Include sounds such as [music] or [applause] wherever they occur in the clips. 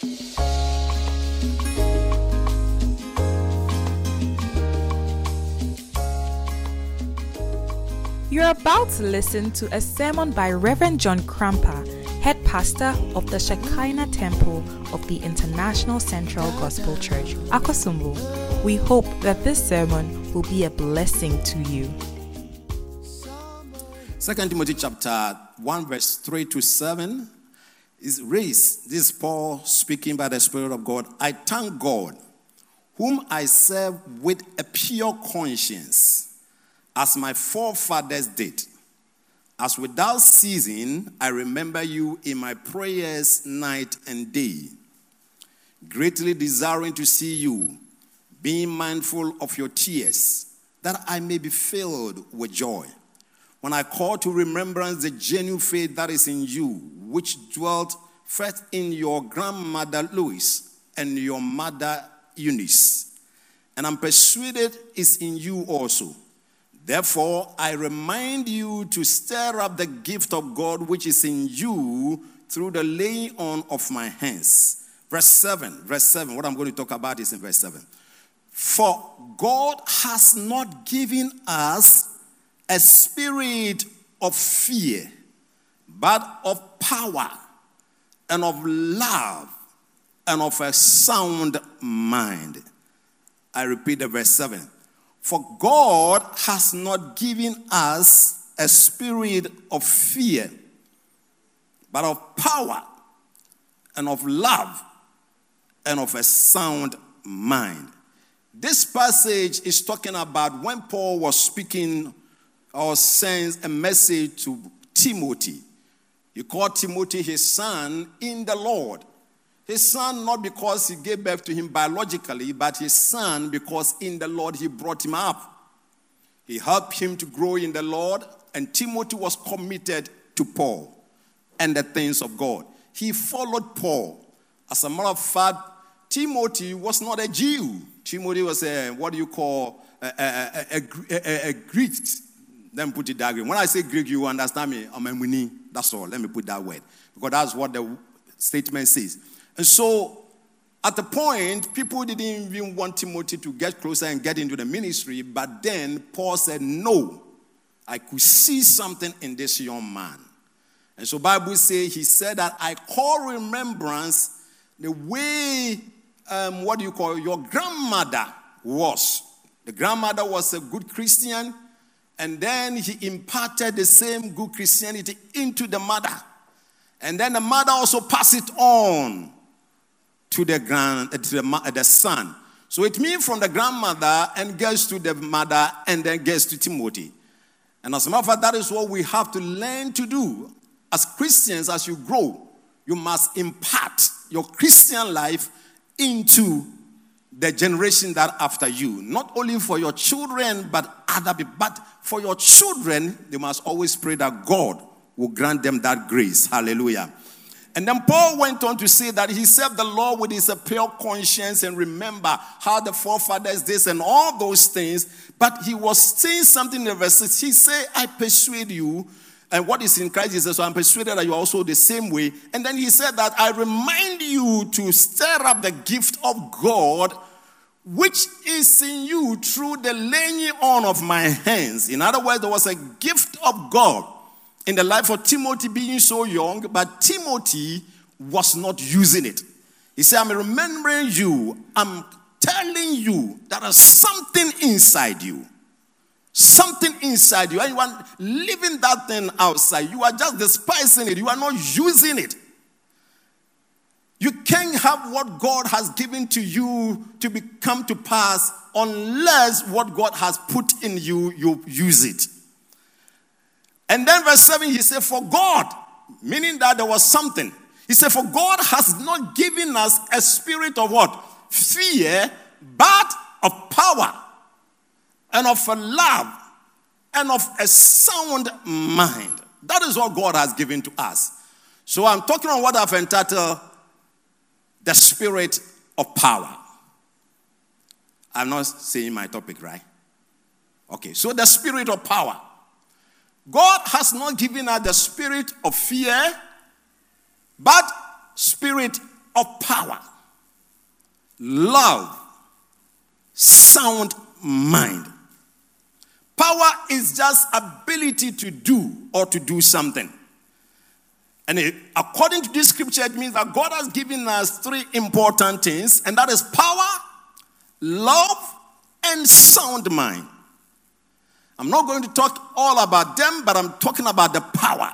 You're about to listen to a sermon by Reverend John Cramper, head pastor of the Shekinah Temple of the International Central Gospel Church, Akosombo. We hope that this sermon will be a blessing to you. Second Timothy chapter 1, verse 3 to 7 is raised. This is Paul speaking by the Spirit of God. I thank God, whom I serve with a pure conscience as my forefathers did. As without ceasing, I remember you in my prayers night and day, greatly desiring to see you, being mindful of your tears, that I may be filled with joy. When I call to remembrance the genuine faith that is in you, which dwelt first in your grandmother Lois and your mother Eunice, and I'm persuaded is in you also. Therefore, I remind you to stir up the gift of God which is in you through the laying on of my hands. Verse 7, verse 7, what I'm going to talk about is in verse 7. For God has not given us a spirit of fear, but of power and of love and of a sound mind. I repeat the verse 7. For God has not given us a spirit of fear, but of power and of love and of a sound mind. This passage is talking about when Paul was speaking or sends a message to Timothy. He called Timothy his son in the Lord. His son, not because he gave birth to him biologically, but his son because in the Lord he brought him up. He helped him to grow in the Lord, and Timothy was committed to Paul and the things of God. He followed Paul. As a matter of fact, Timothy was not a Jew. Timothy was a, what do you call, a, a, a, a, Greek. Let me put it that way. When I say Greek, you understand me. I'm a Muni. That's all. Let me put that word. Because that's what the statement says. And so, at the point, people didn't even want Timothy to get closer and get into the ministry. But then Paul said, No, I could see something in this young man. And so Bible says he said that I call remembrance the way um, what do you call your grandmother was. The grandmother was a good Christian, and then he imparted the same good Christianity into the mother. And then the mother also passed it on to the grand uh, to the, uh, the son. So it means from the grandmother and gets to the mother and then gets to Timothy. And as a matter of fact, that is what we have to learn to do. As Christians, as you grow, you must impart your Christian life into the generation that after you. Not only for your children, but other people. But for your children, you must always pray that God will grant them that grace. Hallelujah. And then Paul went on to say that he served the Lord with his pure conscience and remember how the forefathers did and all those things. But he was saying something in the verses. He said, I persuade you. And what is in Christ Jesus, so I'm persuaded that you're also the same way. And then he said that I remind you to stir up the gift of God which is in you through the laying on of my hands. In other words, there was a gift of God in the life of Timothy being so young, but Timothy was not using it. He said, I'm remembering you. I'm telling you there is something inside you. Something inside you. And you are living that thing outside. You are just despising it. You are not using it. You can't have what God has given to you to become to pass unless what God has put in you, you use it. And then verse 7, he said, For God, meaning that there was something. He said, For God has not given us a spirit of what? Fear, but of power and of a love and of a sound mind. That is what God has given to us. So I'm talking on what I've entitled the spirit of power. I'm not saying my topic, right? Okay, so the spirit of power. God has not given us the spirit of fear, but spirit of power, love, sound mind. Power is just ability to do or to do something. And it, according to this scripture, it means that God has given us three important things, and that is power, love, and sound mind. I'm not going to talk all about them, but I'm talking about the power,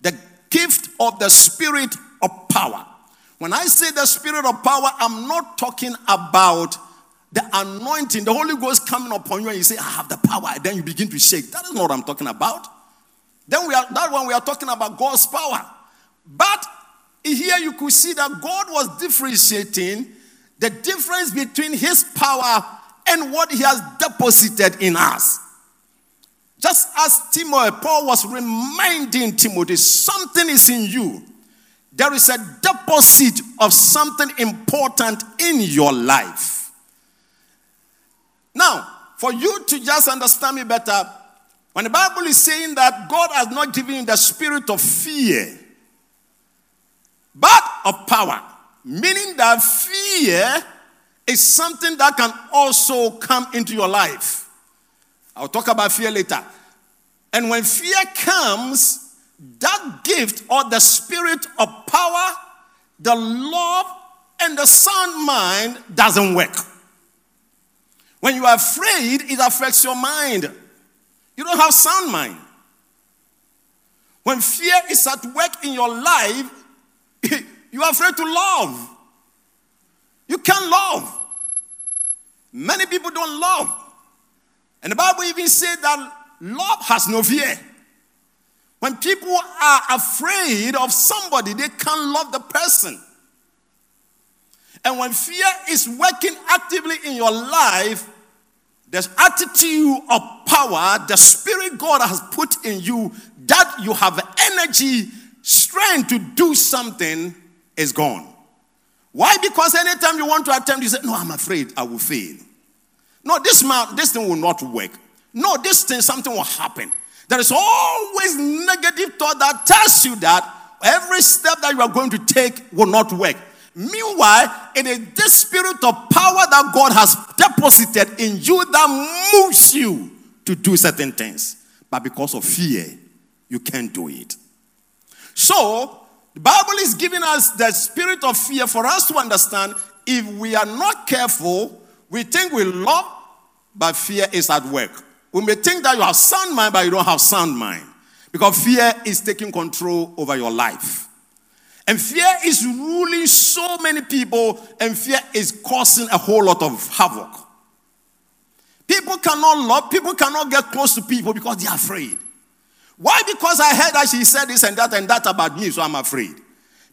the gift of the spirit of power. When I say the spirit of power, I'm not talking about the anointing, the Holy Ghost coming upon you, and you say, I have the power, and then you begin to shake. That is not what I'm talking about. Then we are that one we are talking about God's power. But here you could see that God was differentiating the difference between his power and what he has deposited in us. Just as Timothy, Paul was reminding Timothy, something is in you. There is a deposit of something important in your life. Now, for you to just understand me better, when the Bible is saying that God has not given you the spirit of fear, but of power, meaning that fear is something that can also come into your life. I'll talk about fear later. And when fear comes, that gift or the spirit of power, the love, and the sound mind doesn't work. When you are afraid, it affects your mind. You don't have sound mind. When fear is at work in your life, [laughs] you are afraid to love. You can't love. Many people don't love. And the Bible even said that love has no fear. When people are afraid of somebody, they can't love the person. And when fear is working actively in your life, the attitude of power, the spirit God has put in you, that you have energy, strength to do something, is gone. Why? Because anytime you want to attempt, you say, No, I'm afraid I will fail. No, this man, this thing will not work. No, this thing, something will happen. There is always negative thought that tells you that every step that you are going to take will not work. Meanwhile, it is this spirit of power that God has deposited in you that moves you to do certain things. But because of fear, you can't do it. So, the Bible is giving us the spirit of fear for us to understand if we are not careful, we think we love, but fear is at work. We may think that you have sound mind, but you don't have sound mind. Because fear is taking control over your life. And fear is ruling so many people, and fear is causing a whole lot of havoc. People cannot love, people cannot get close to people because they are afraid. Why? Because I heard that she said this and that and that about me, so I'm afraid.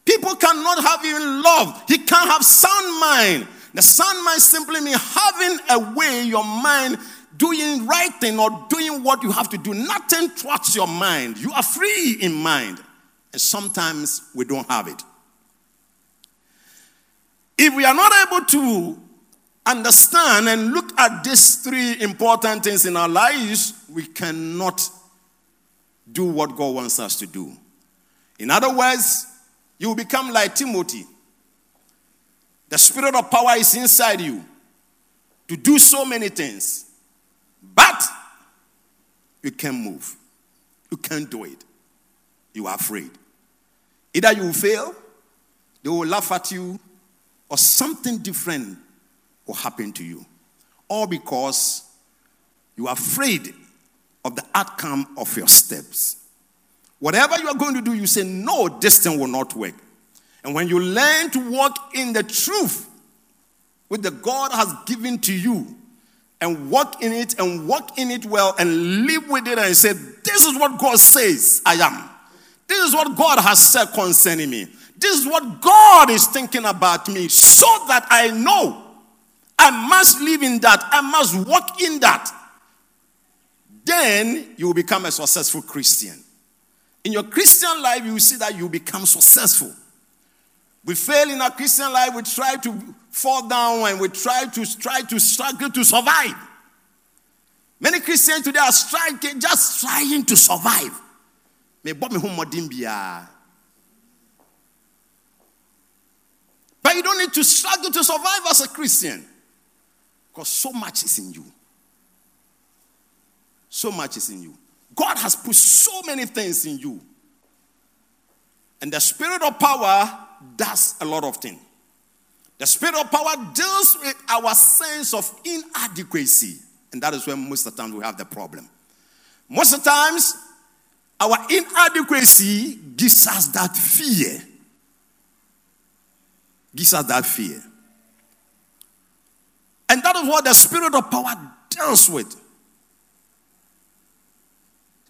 People cannot have even love. He can't have sound mind. The sound mind simply means having a way your mind doing right thing or doing what you have to do. Nothing thwarts your mind. You are free in mind. And sometimes we don't have it. If we are not able to understand and look at these three important things in our lives, we cannot do what God wants us to do. In other words, you will become like Timothy. The spirit of power is inside you to do so many things, but you can't move. You can't do it. You are afraid. Either you will fail, they will laugh at you, or something different will happen to you. All because you are afraid of the outcome of your steps. Whatever you are going to do, you say, No, this thing will not work. And when you learn to walk in the truth with the God has given to you, and walk in it and walk in it well and live with it and say, This is what God says I am. This is what God has said concerning me. This is what God is thinking about me so that I know I must live in that. I must walk in that. Then you will become a successful Christian. In your Christian life, you will see that you become successful. We fail in our Christian life, we try to fall down and we try to try to struggle to survive. Many Christians today are striking, just trying to survive mebɔ me ho mmɔden biara But you don't need to struggle to survive as a Christian because so much is in you. So much is in you. God has put so many things in you. And the spirit of power does a lot of things. The spirit of power deals with our sense of inadequacy. And that is where most of the time we have the problem. Most of the times, our inadequacy gives us that fear. Gives us that fear. And that is what the spirit of power deals with.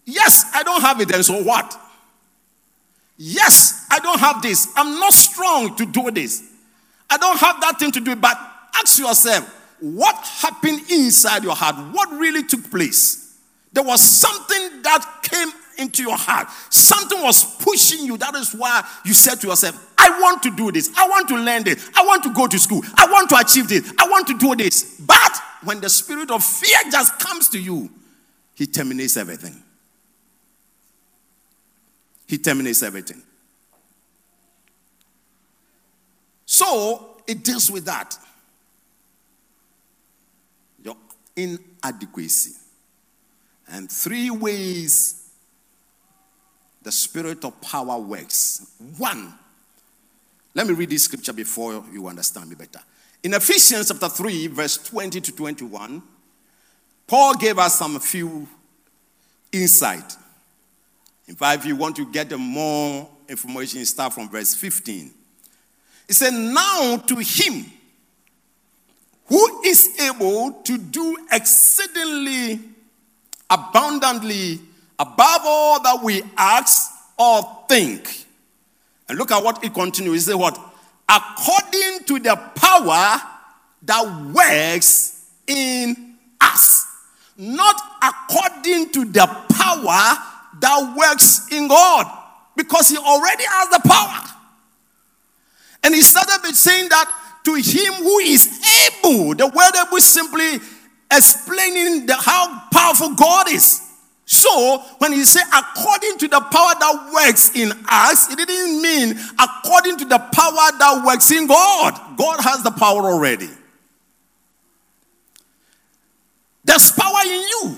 Yes, I don't have it, and so what? Yes, I don't have this. I'm not strong to do this. I don't have that thing to do. But ask yourself, what happened inside your heart? What really took place? There was something that came into your heart. Something was pushing you. That is why you said to yourself, I want to do this. I want to learn this. I want to go to school. I want to achieve this. I want to do this. But when the spirit of fear just comes to you, he terminates everything. He terminates everything. So it deals with that. Your inadequacy. And three ways the spirit of power works. One, let me read this scripture before you understand me better. In Ephesians chapter 3, verse 20 to 21, Paul gave us some few insight. In fact, if you want to get more information, start from verse 15. He said, Now to him who is able to do exceedingly abundantly above all that we ask or think. And look at what it continues. He said, What? According to the power that works in us. Not according to the power that works in God. Because He already has the power. And he started by saying that to him who is able, the word able simply explaining the, how powerful God is. So, when he said according to the power that works in us, it didn't mean according to the power that works in God. God has the power already. There's power in you.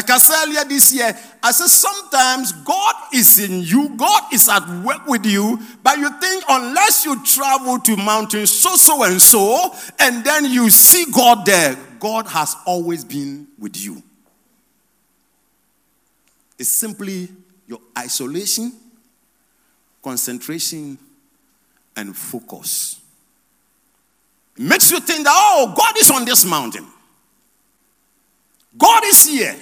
Like I said earlier this year, I said sometimes God is in you, God is at work with you, but you think unless you travel to mountains so, so, and so, and then you see God there, God has always been with you. It's simply your isolation, concentration, and focus. It makes you think that, oh, God is on this mountain. God is here.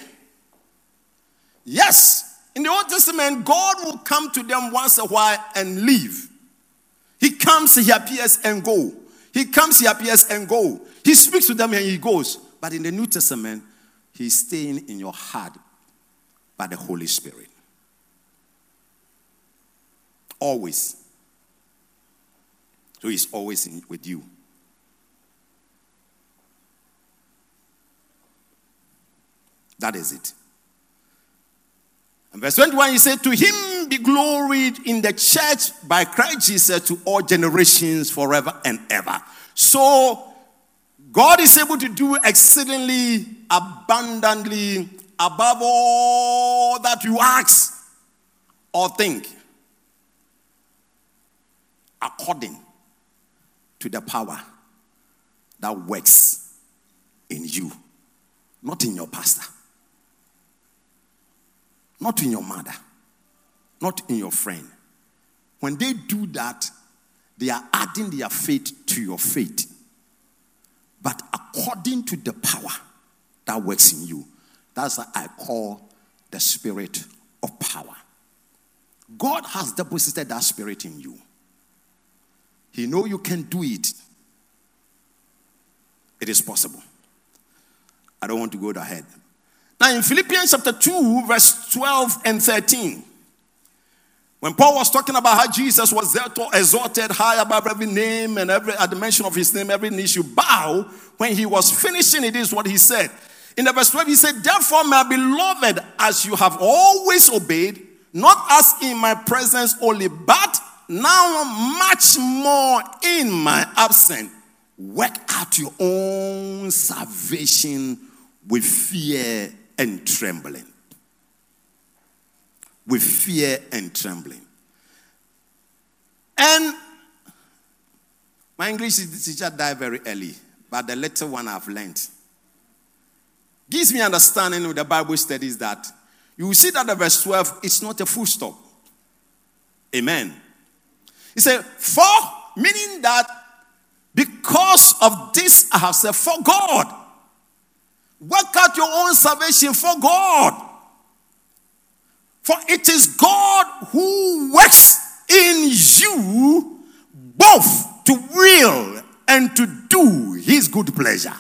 Yes, in the Old Testament, God will come to them once a while and leave. He comes, he appears and go. He comes, he appears and go. He speaks to them and he goes. But in the New Testament, he's staying in your heart by the Holy Spirit. Always. So he's always in, with you. That is it. And verse 21, he said, To him be gloried in the church by Christ Jesus to all generations forever and ever. So, God is able to do exceedingly abundantly above all that you ask or think, according to the power that works in you, not in your pastor not in your mother, not in your friend. When they do that, they are adding their faith to your faith. But according to the power that works in you, that's what I call the spirit of power. God has deposited that spirit in you. He know you can do it. It is possible. I don't want to go ahead. Now, in Philippians chapter 2, verse 12 and 13, when Paul was talking about how Jesus was exalted high above every name and every at the mention of his name, every knee should bow. When he was finishing, it is what he said. In the verse 12, he said, Therefore, my beloved, as you have always obeyed, not as in my presence only, but now much more in my absence, work out your own salvation with fear and trembling. With fear and trembling. And my English teacher died very early, but the little one I've learned gives me understanding with the Bible studies that you will see that the verse 12 is not a full stop. Amen. He said, For, meaning that because of this I have said, for God. Work out your own salvation for God. For it is God who works in you both to will and to do his good pleasure.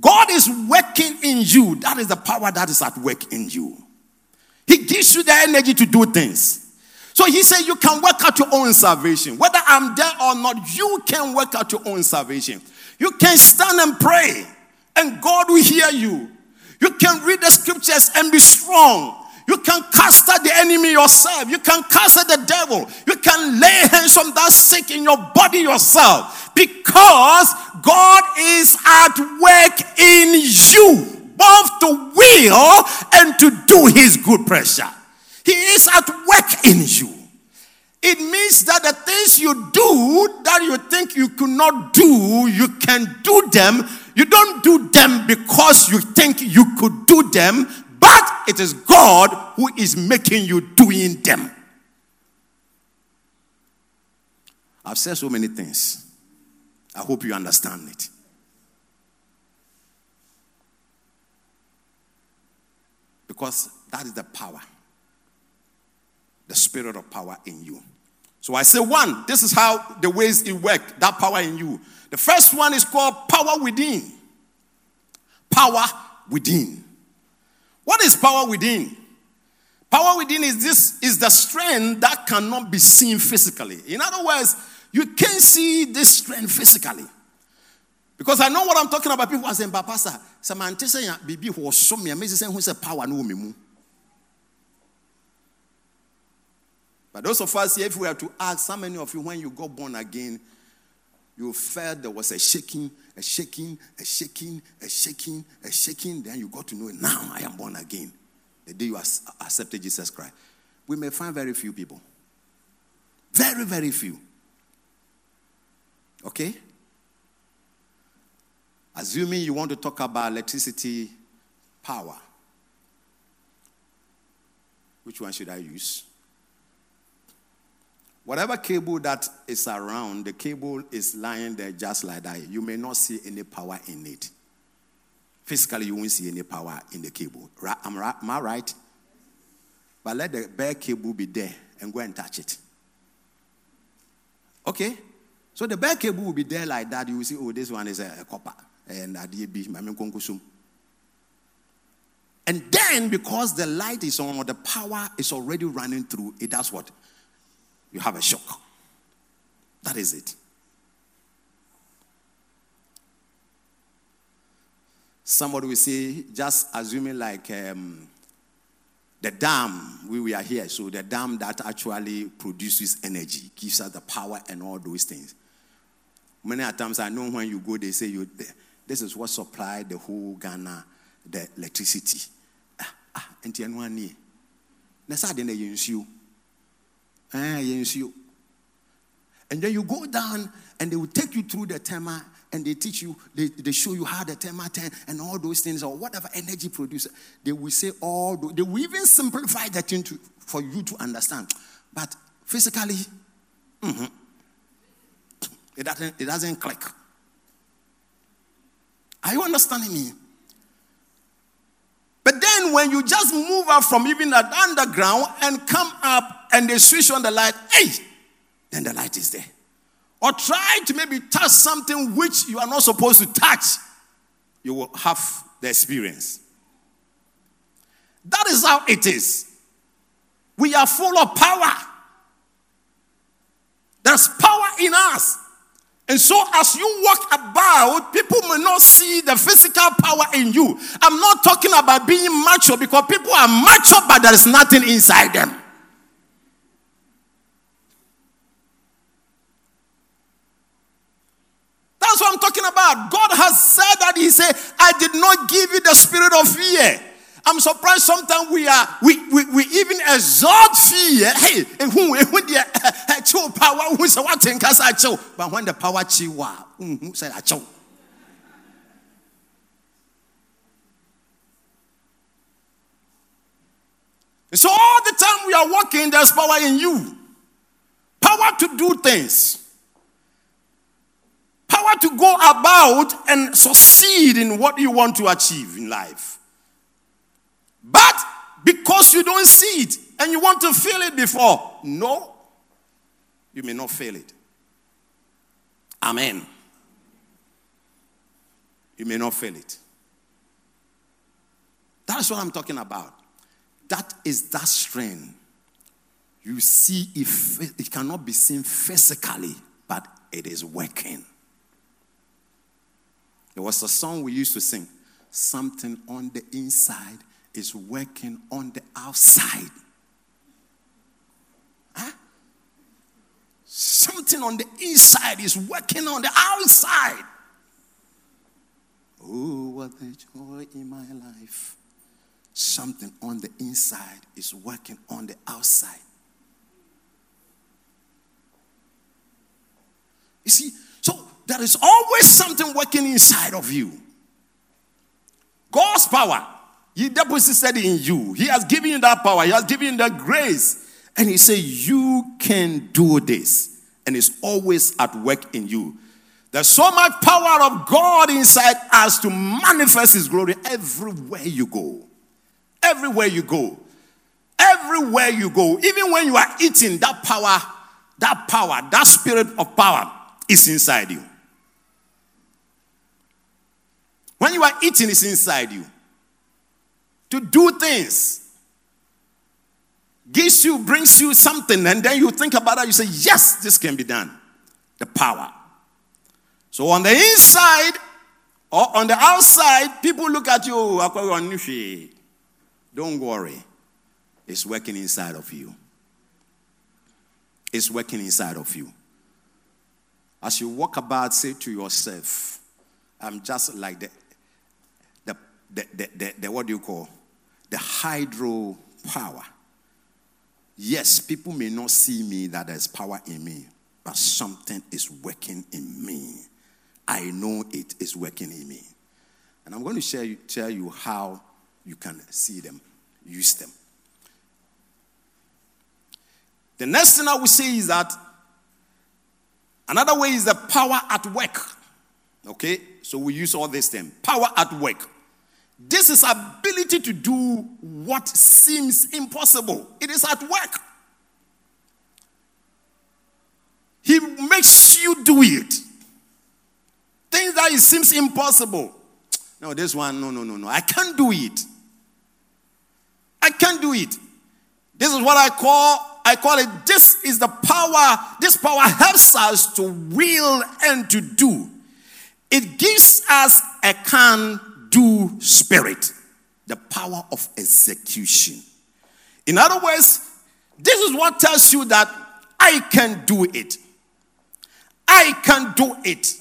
God is working in you. That is the power that is at work in you. He gives you the energy to do things. So he said, You can work out your own salvation. Whether I'm there or not, you can work out your own salvation. You can stand and pray, and God will hear you. You can read the scriptures and be strong. You can cast out the enemy yourself. You can cast out the devil. You can lay hands on that sick in your body yourself because God is at work in you, both to will and to do his good pleasure. He is at work in you. It means that the things you do that you think you could not do, you can do them. You don't do them because you think you could do them, but it is God who is making you doing them. I've said so many things. I hope you understand it. Because that is the power the spirit of power in you. So I say, one, this is how the ways it work, that power in you. The first one is called power within. Power within. What is power within? Power within is this is the strength that cannot be seen physically. In other words, you can't see this strength physically. Because I know what I'm talking about. People are saying, Pastor, Samantha saying, Bibi was so me amazing, who said power no me. But those of us here, if we were to ask how many of you, when you got born again, you felt there was a shaking, a shaking, a shaking, a shaking, a shaking, then you got to know now I am born again. The day you accepted Jesus Christ. We may find very few people. Very, very few. Okay? Assuming you want to talk about electricity power, which one should I use? Whatever cable that is around, the cable is lying there just like that. You may not see any power in it. Physically, you won't see any power in the cable. Am, am I right? But let the bare cable be there and go and touch it. Okay? So the bare cable will be there like that. You will see, oh, this one is a, a copper. And and then, because the light is on or the power is already running through, it does what? You have a shock. That is it. Somebody will say, just assuming like um, the dam, we, we are here, so the dam that actually produces energy, gives us the power and all those things. Many times I know when you go, they say, you, this is what supplied the whole Ghana, the electricity. Ah, ah, and you. Ah, and then you go down and they will take you through the tema and they teach you, they, they show you how the tema 10 and all those things or whatever energy producer. They will say all, they will even simplify that thing to, for you to understand. But physically, mm-hmm, it, doesn't, it doesn't click. Are you understanding me? But then when you just move up from even that underground and come up and they switch on the light, hey, then the light is there. Or try to maybe touch something which you are not supposed to touch, you will have the experience. That is how it is. We are full of power. There's power in us. And so, as you walk about, people may not see the physical power in you. I'm not talking about being mature because people are mature, but there is nothing inside them. That's what I'm talking about. God has said that He said, I did not give you the spirit of fear I'm surprised sometimes we are we, we, we even exalt fear. Hey, who when the power who say what think as I chill, but when the power chiwa, mm, who said chill. So all the time we are walking, there's power in you. Power to do things. Power to go about and succeed in what you want to achieve in life. But because you don't see it and you want to feel it before, no, you may not feel it. Amen. You may not feel it. That's what I'm talking about. That is that strength. You see, if it cannot be seen physically, but it is working. There was a song we used to sing something on the inside is working on the outside. Huh? Something on the inside is working on the outside. Oh, what a joy in my life. Something on the inside is working on the outside. You see, so there is always something working inside of you. God's power he deposited in you. He has given you that power. He has given you that grace. And he said, You can do this. And it's always at work in you. There's so much power of God inside us to manifest his glory everywhere you go. Everywhere you go. Everywhere you go. Even when you are eating, that power, that power, that spirit of power is inside you. When you are eating, it's inside you to do things. Gives you, brings you something, and then you think about it, you say, Yes, this can be done. The power. So on the inside or on the outside, people look at you, oh, don't worry. It's working inside of you. It's working inside of you. As you walk about, say to yourself, I'm just like the, the, the, the, the, the what do you call? The hydro power. Yes, people may not see me that there's power in me, but something is working in me. I know it is working in me. And I'm going to share you, tell you how you can see them, use them. The next thing I will say is that another way is the power at work. Okay? So we use all this term power at work. This is ability to do what seems impossible. It is at work. He makes you do it. Things that it seems impossible. No, this one, no, no, no, no. I can't do it. I can't do it. This is what I call, I call it, this is the power, this power helps us to will and to do. It gives us a can do spirit, the power of execution. In other words, this is what tells you that I can do it. I can do it.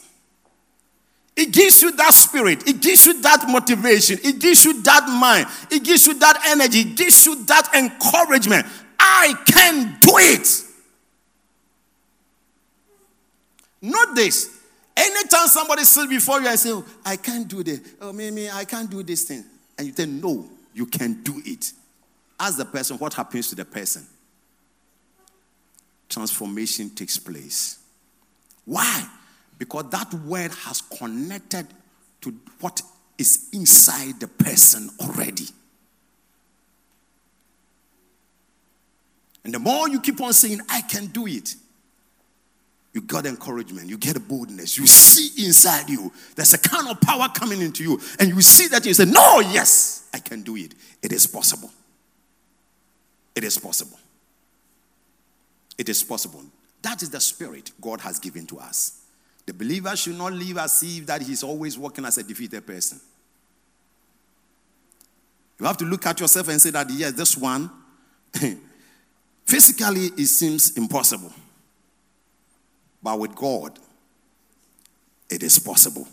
It gives you that spirit. It gives you that motivation. It gives you that mind. It gives you that energy. It gives you that encouragement. I can do it. Note this Anytime somebody sits before you and say, oh, I can't do this, oh, maybe I can't do this thing, and you say, No, you can do it. Ask the person what happens to the person. Transformation takes place. Why? Because that word has connected to what is inside the person already. And the more you keep on saying, I can do it, you got encouragement, you get boldness, you see inside you there's a kind of power coming into you, and you see that you say, No, yes, I can do it. It is possible. It is possible. It is possible. That is the spirit God has given to us. The believer should not live as if that he's always working as a defeated person. You have to look at yourself and say that, yes, this one, [laughs] physically, it seems impossible. But with God, it is possible.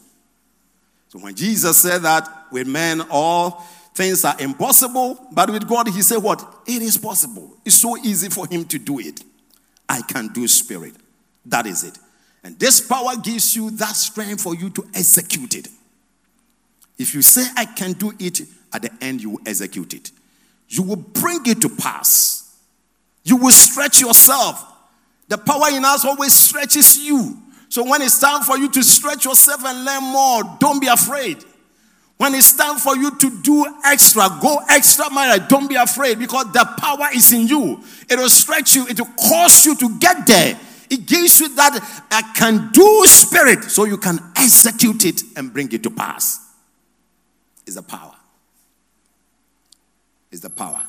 So when Jesus said that with men all things are impossible, but with God he said what? It is possible. It's so easy for him to do it. I can do spirit. That is it. And this power gives you that strength for you to execute it. If you say, I can do it, at the end you will execute it. You will bring it to pass. You will stretch yourself. The power in us always stretches you. So when it's time for you to stretch yourself and learn more, don't be afraid. When it's time for you to do extra, go extra mile. Don't be afraid because the power is in you. It will stretch you, it will cause you to get there. It gives you that I can do spirit so you can execute it and bring it to pass. Is the power. Is the power.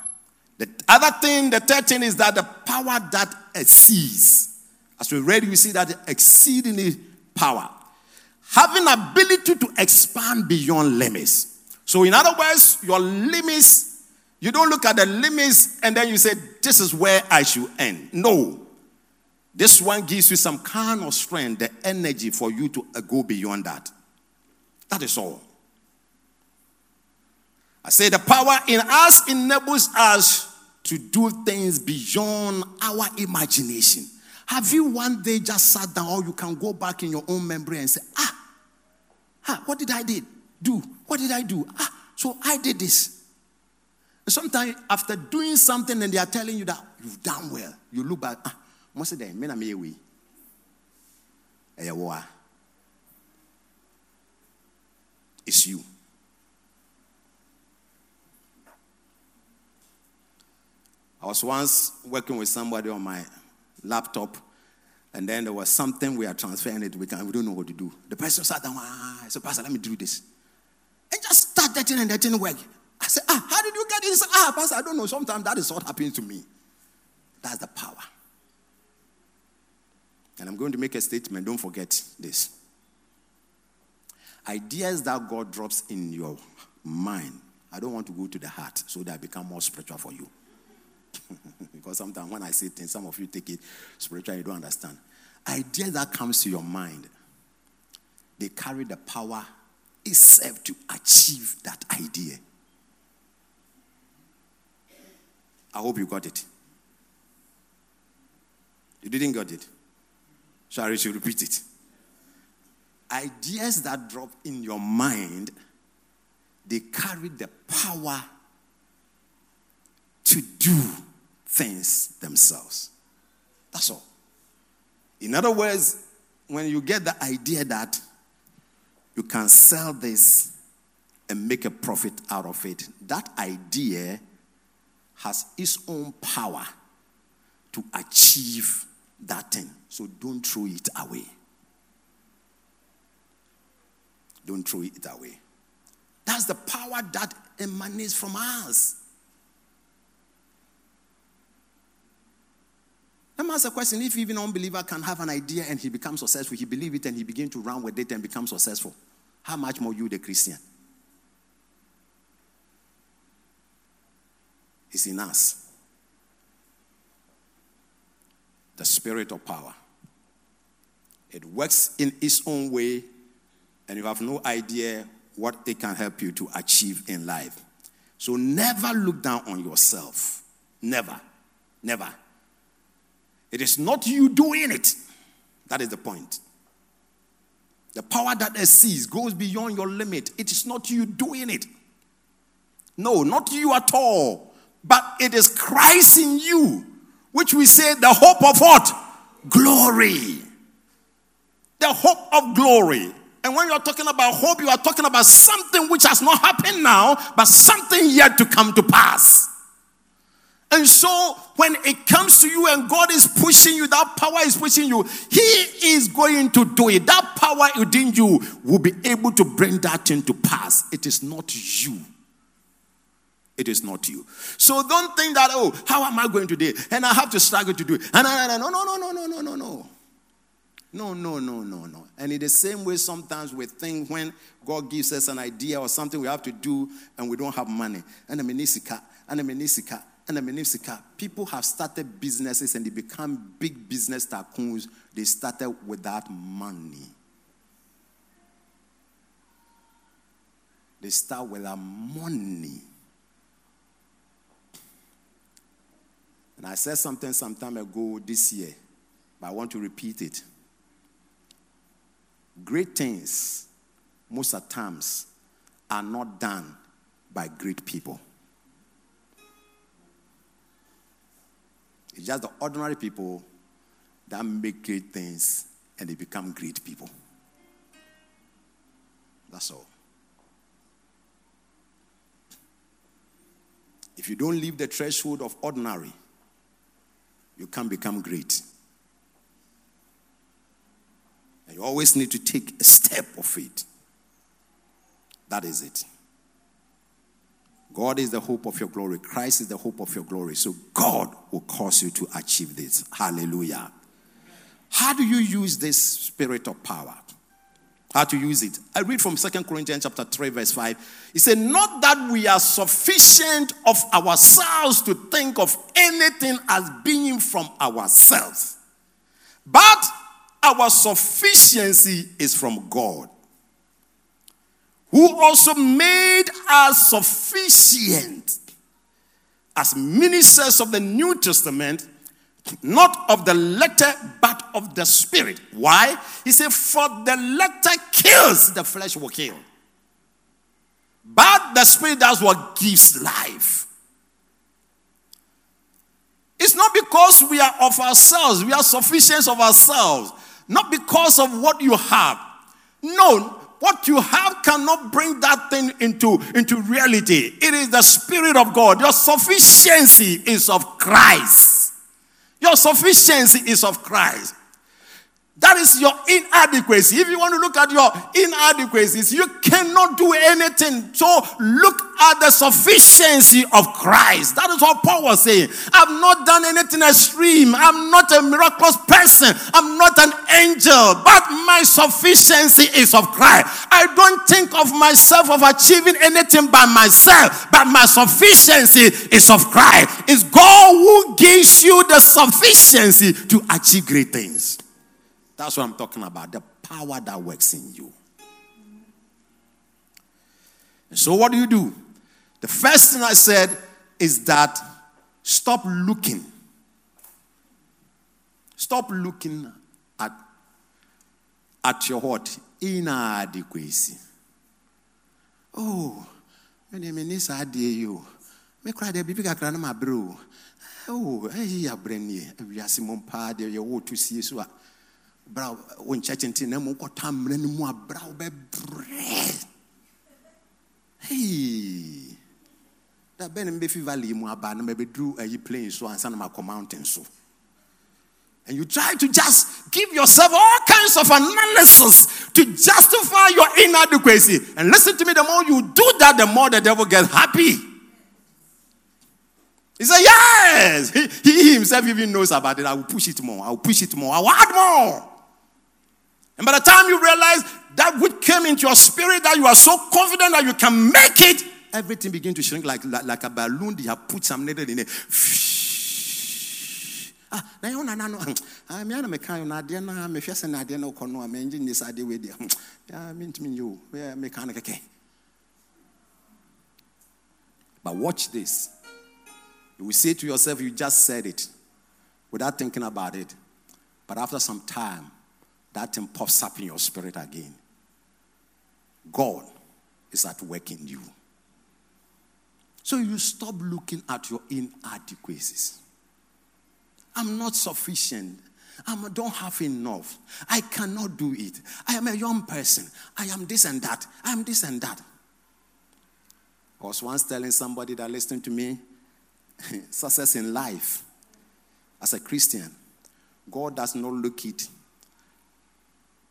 The other thing, the third thing is that the power that exceeds. As we read, we see that exceedingly power. Having ability to expand beyond limits. So, in other words, your limits, you don't look at the limits and then you say, This is where I should end. No. This one gives you some kind of strength, the energy for you to go beyond that. That is all. I say the power in us enables us to do things beyond our imagination. Have you one day just sat down, or you can go back in your own memory and say, ah, ah what did I did do? What did I do? Ah, so I did this. And sometimes after doing something and they are telling you that you've done well, you look back, ah, most of them, men are me away. It's you. I was once working with somebody on my laptop, and then there was something we are transferring it. We, can, we don't know what to do. The person sat down. Ah, I said, Pastor, let me do this. And just start that thing and that didn't work. I said, Ah, how did you get this? Ah, Pastor, I don't know. Sometimes that is what happens to me. That's the power. And I'm going to make a statement. Don't forget this. Ideas that God drops in your mind, I don't want to go to the heart so that I become more spiritual for you. [laughs] because sometimes when I say things, some of you take it spiritual, you don't understand. Ideas that comes to your mind, they carry the power itself to achieve that idea. I hope you got it. You didn't get it? Sorry, should repeat it. Ideas that drop in your mind, they carry the power to do things themselves. That's all. In other words, when you get the idea that you can sell this and make a profit out of it, that idea has its own power to achieve that thing. So don't throw it away. Don't throw it away. That's the power that emanates from us. Let me ask a question. If even an unbeliever can have an idea and he becomes successful, he believes it and he begins to run with it and become successful, how much more you, the Christian? It's in us. The spirit of power. It works in its own way, and you have no idea what it can help you to achieve in life. So never look down on yourself. Never. Never. It is not you doing it. That is the point. The power that exceeds goes beyond your limit. It is not you doing it. No, not you at all. But it is Christ in you, which we say the hope of what? Glory. The hope of glory. And when you're talking about hope, you are talking about something which has not happened now, but something yet to come to pass. And so when it comes to you and God is pushing you, that power is pushing you, He is going to do it. That power within you will be able to bring that thing to pass. It is not you. It is not you. So don't think that, oh, how am I going to do it? And I have to struggle to do it. And I, no, no, no, no, no, no, no, no. No, no, no, no, no. And in the same way, sometimes we think when God gives us an idea or something we have to do and we don't have money. And a minisika, and a minisika, and the people have started businesses and they become big business tycoons. They started without money. They start with a money. And I said something some time ago this year, but I want to repeat it. Great things, most of times, are not done by great people. It's just the ordinary people that make great things and they become great people. That's all. If you don't leave the threshold of ordinary, you can't become great. And you always need to take a step of faith. That is it. God is the hope of your glory. Christ is the hope of your glory. So God will cause you to achieve this. Hallelujah. How do you use this spirit of power? How to use it? I read from Second Corinthians chapter 3, verse 5. He said, Not that we are sufficient of ourselves to think of anything as being from ourselves, but our sufficiency is from God who also made us sufficient as ministers of the New Testament, not of the letter, but of the spirit. Why? He said, For the letter kills, the flesh will kill. But the spirit does what gives life. It's not because we are of ourselves, we are sufficient of ourselves, not because of what you have. No, what you have cannot bring that thing into, into reality. It is the Spirit of God. Your sufficiency is of Christ. Your sufficiency is of Christ. That is your inadequacy. If you want to look at your inadequacies, you cannot do anything. So look at the sufficiency of Christ. That is what Paul was saying. I've not done anything extreme. I'm not a miraculous person. I'm not an angel, but my sufficiency is of Christ. I don't think of myself of achieving anything by myself, but my sufficiency is of Christ. It's God who gives you the sufficiency to achieve great things. That's what I'm talking about the power that works in you. And so, what do you do? The first thing I said is that stop looking. Stop looking at, at your what? Inadequacy. Oh, you mean this idea, you. Me cry the baby got my bro. Oh, hey, ya brenny. We are Simon Pad, you want to see so bra wo nkyɛkyɛ nti na mu nkɔta mmerɛ no mu a bra wobɛbrɛ hei da bɛn no mbɛfi valley mu aba na mɛbɛduru ayi plane so ansa na makɔ mountain so and you try to just give yourself all kinds of analysis to justify your inadequacy. And listen to me, the more you do that, the more the devil gets happy. He said, Yes. He, he himself even knows about it. I will push it more. I will push it more. I will add more. And by the time you realize that which came into your spirit, that you are so confident that you can make it, everything begins to shrink like, like, like a balloon. They have put some needle in it. Ah, na yɛn nana no. Ah mi ana mi kan na adeɛ na mi hwɛ sɛ na adeɛ na ɔkɔ no a mi ngye ne sa adeɛ wei deɛ ya mi ntumi nye o. Mi mi kan kɛkɛ but watch this. You will say to yourself you just said it without thinking about it. But after some time that thing pops up in your spirit again. God is at work in you. So you stop looking at your inadequacies. I'm not sufficient. I don't have enough. I cannot do it. I am a young person. I am this and that. I am this and that. I was once telling somebody that listened to me [laughs] success in life as a Christian, God does not look it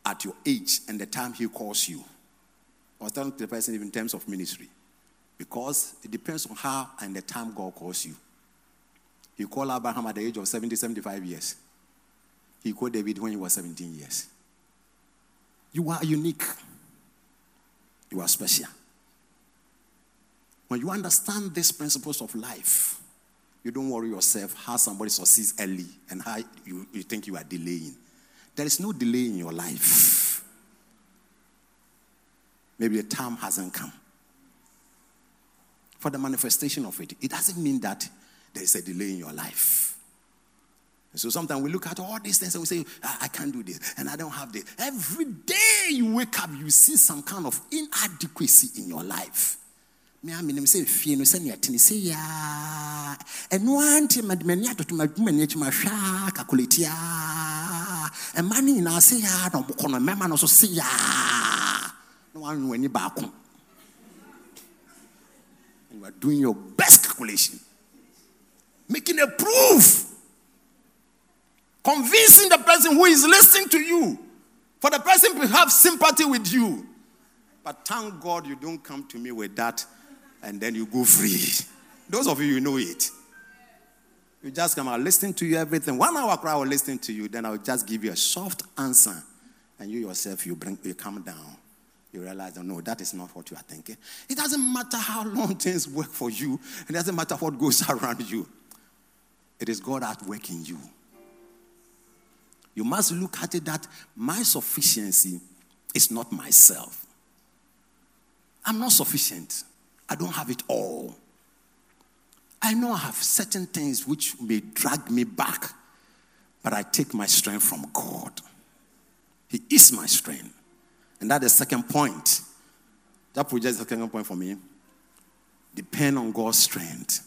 at your age and the time He calls you. I was telling the person in terms of ministry. Because it depends on how and the time God calls you. He called Abraham at the age of 70, 75 years. He called David when he was 17 years. You are unique. You are special. When you understand these principles of life, you don't worry yourself how somebody succeeds early and how you, you think you are delaying. There is no delay in your life. Maybe the time hasn't come. for the manifestation of it. It doesn't mean that there is a delay in your life. So sometimes we look at all these things and we say, I, I, can't do this and I don't have this. Every day you wake up, you see some kind of inadequacy in your life. Me a menim sɛ ɛma no nyinaa sɛ yaa na ɔmokɔ no mɛma no so sɛ yaa. Na woanwe w'ani baako. You are doing your best calculation. Making a proof. Convincing the person who is listening to you. For the person to have sympathy with you. But thank god you don't come to me with that and then you go free. Those of you you know it you just come out listening to you everything one hour I will listen to you then i'll just give you a soft answer and you yourself you bring you come down you realize, oh, no, that is not what you are thinking. It doesn't matter how long [laughs] things work for you, it doesn't matter what goes [laughs] around you. It is God at work in you. You must look at it that my sufficiency is not myself. I'm not sufficient. I don't have it all. I know I have certain things which may drag me back, but I take my strength from God. He is my strength. And that's the second point. That project is the second point for me. Depend on God's strength.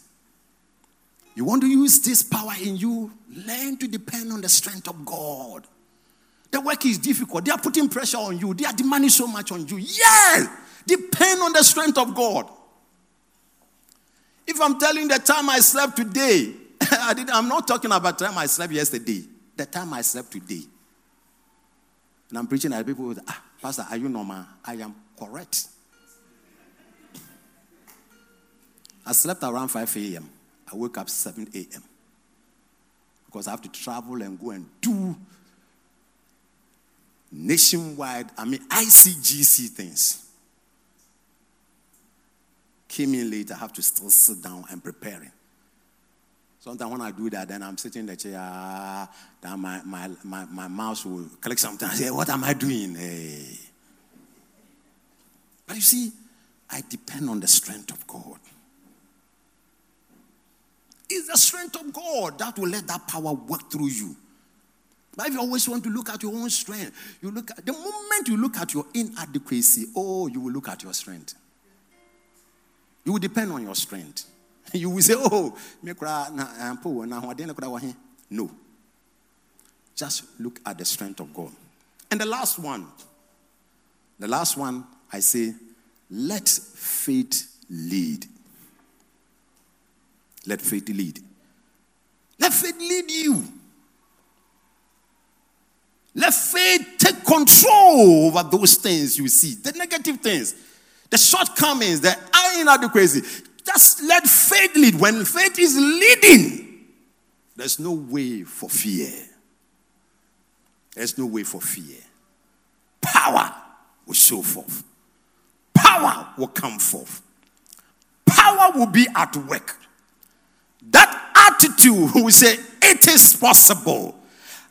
You want to use this power in you? Learn to depend on the strength of God. The work is difficult. They are putting pressure on you. They are demanding so much on you. Yes, depend on the strength of God. If I'm telling the time I slept today, [laughs] I did, I'm not talking about time I slept yesterday. The time I slept today. And I'm preaching at people, ah, Pastor, are you normal? I am correct. I slept around 5 a.m. I woke up 7 a.m. Because I have to travel and go and do nationwide, I mean, ICGC things. Came in late, I have to still sit down and preparing. Sometimes when I do that, then I'm sitting in the chair, then my, my, my, my mouse will click sometimes. Say, what am I doing? Hey. But you see, I depend on the strength of God. It's the strength of God that will let that power work through you. But if you always want to look at your own strength, you look at the moment you look at your inadequacy, oh, you will look at your strength. You will depend on your strength. [laughs] you will say, oh, eh, no. Just look at the strength of God. And the last one, the last one, I say, let faith lead. Let faith lead. Let faith lead you. Let faith take control over those things you see, the negative things, the shortcomings, the inadequacy. Just let faith lead. When faith is leading, there's no way for fear. There's no way for fear. Power will show forth. Power will come forth. Power will be at work. That attitude will say, It is possible.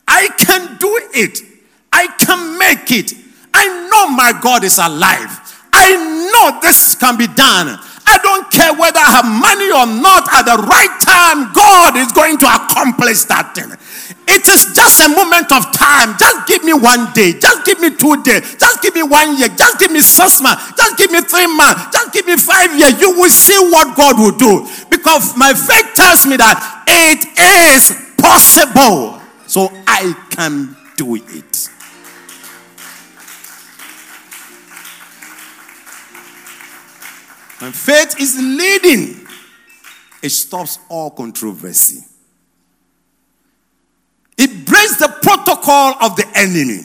I can do it. I can make it. I know my God is alive. I know this can be done. I don't care whether I have money or not, at the right time, God is going to accomplish that thing. It is just a moment of time. Just give me one day. Just give me two days. Just give me one year. Just give me six months. Just give me three months. Just give me five years. You will see what God will do. Because my faith tells me that it is possible. So I can do it. When faith is leading, it stops all controversy. It breaks the protocol of the enemy.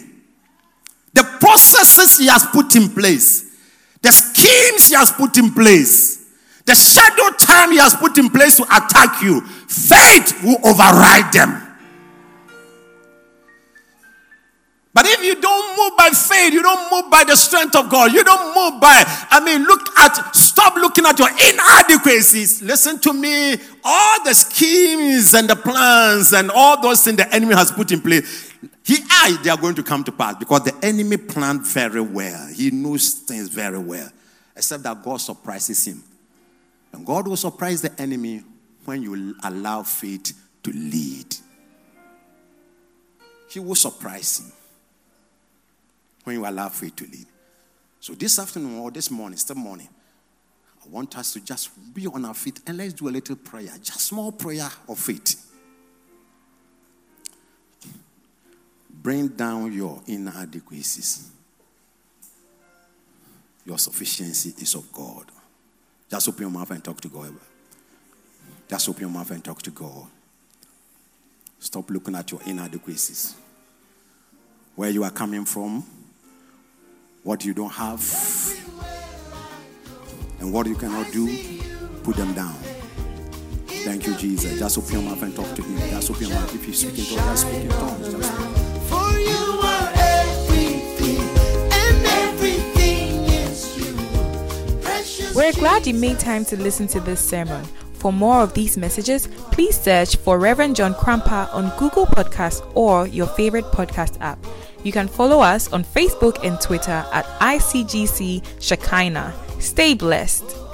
The processes he has put in place, the schemes he has put in place, the shadow time he has put in place to attack you, faith will override them. But if you don't move by faith, you don't move by the strength of God, you don't move by, I mean, look at, stop looking at your inadequacies. Listen to me. All the schemes and the plans and all those things the enemy has put in place, he, I, they are going to come to pass because the enemy planned very well. He knows things very well, except that God surprises him. And God will surprise the enemy when you allow faith to lead. He will surprise him when you allow faith to lead. So this afternoon or this morning, still morning, I want us to just be on our feet and let's do a little prayer, just small prayer of faith. Bring down your inadequacies. Your sufficiency is of God. Just open your mouth and talk to God. Just open your mouth and talk to God. Stop looking at your inadequacies. Where you are coming from, what you don't have, and what you cannot do, put them down. Thank you, Jesus. Just open your mouth and talk to Him. Just open your mouth. If you speak in tongues, just speak in tongues. Just speak. For you are everything, and everything is you. Precious We're glad you made time to listen to this sermon. For more of these messages, please search for Reverend John Cramper on Google Podcasts or your favorite podcast app. You can follow us on Facebook and Twitter at ICGC Shekinah. Stay blessed.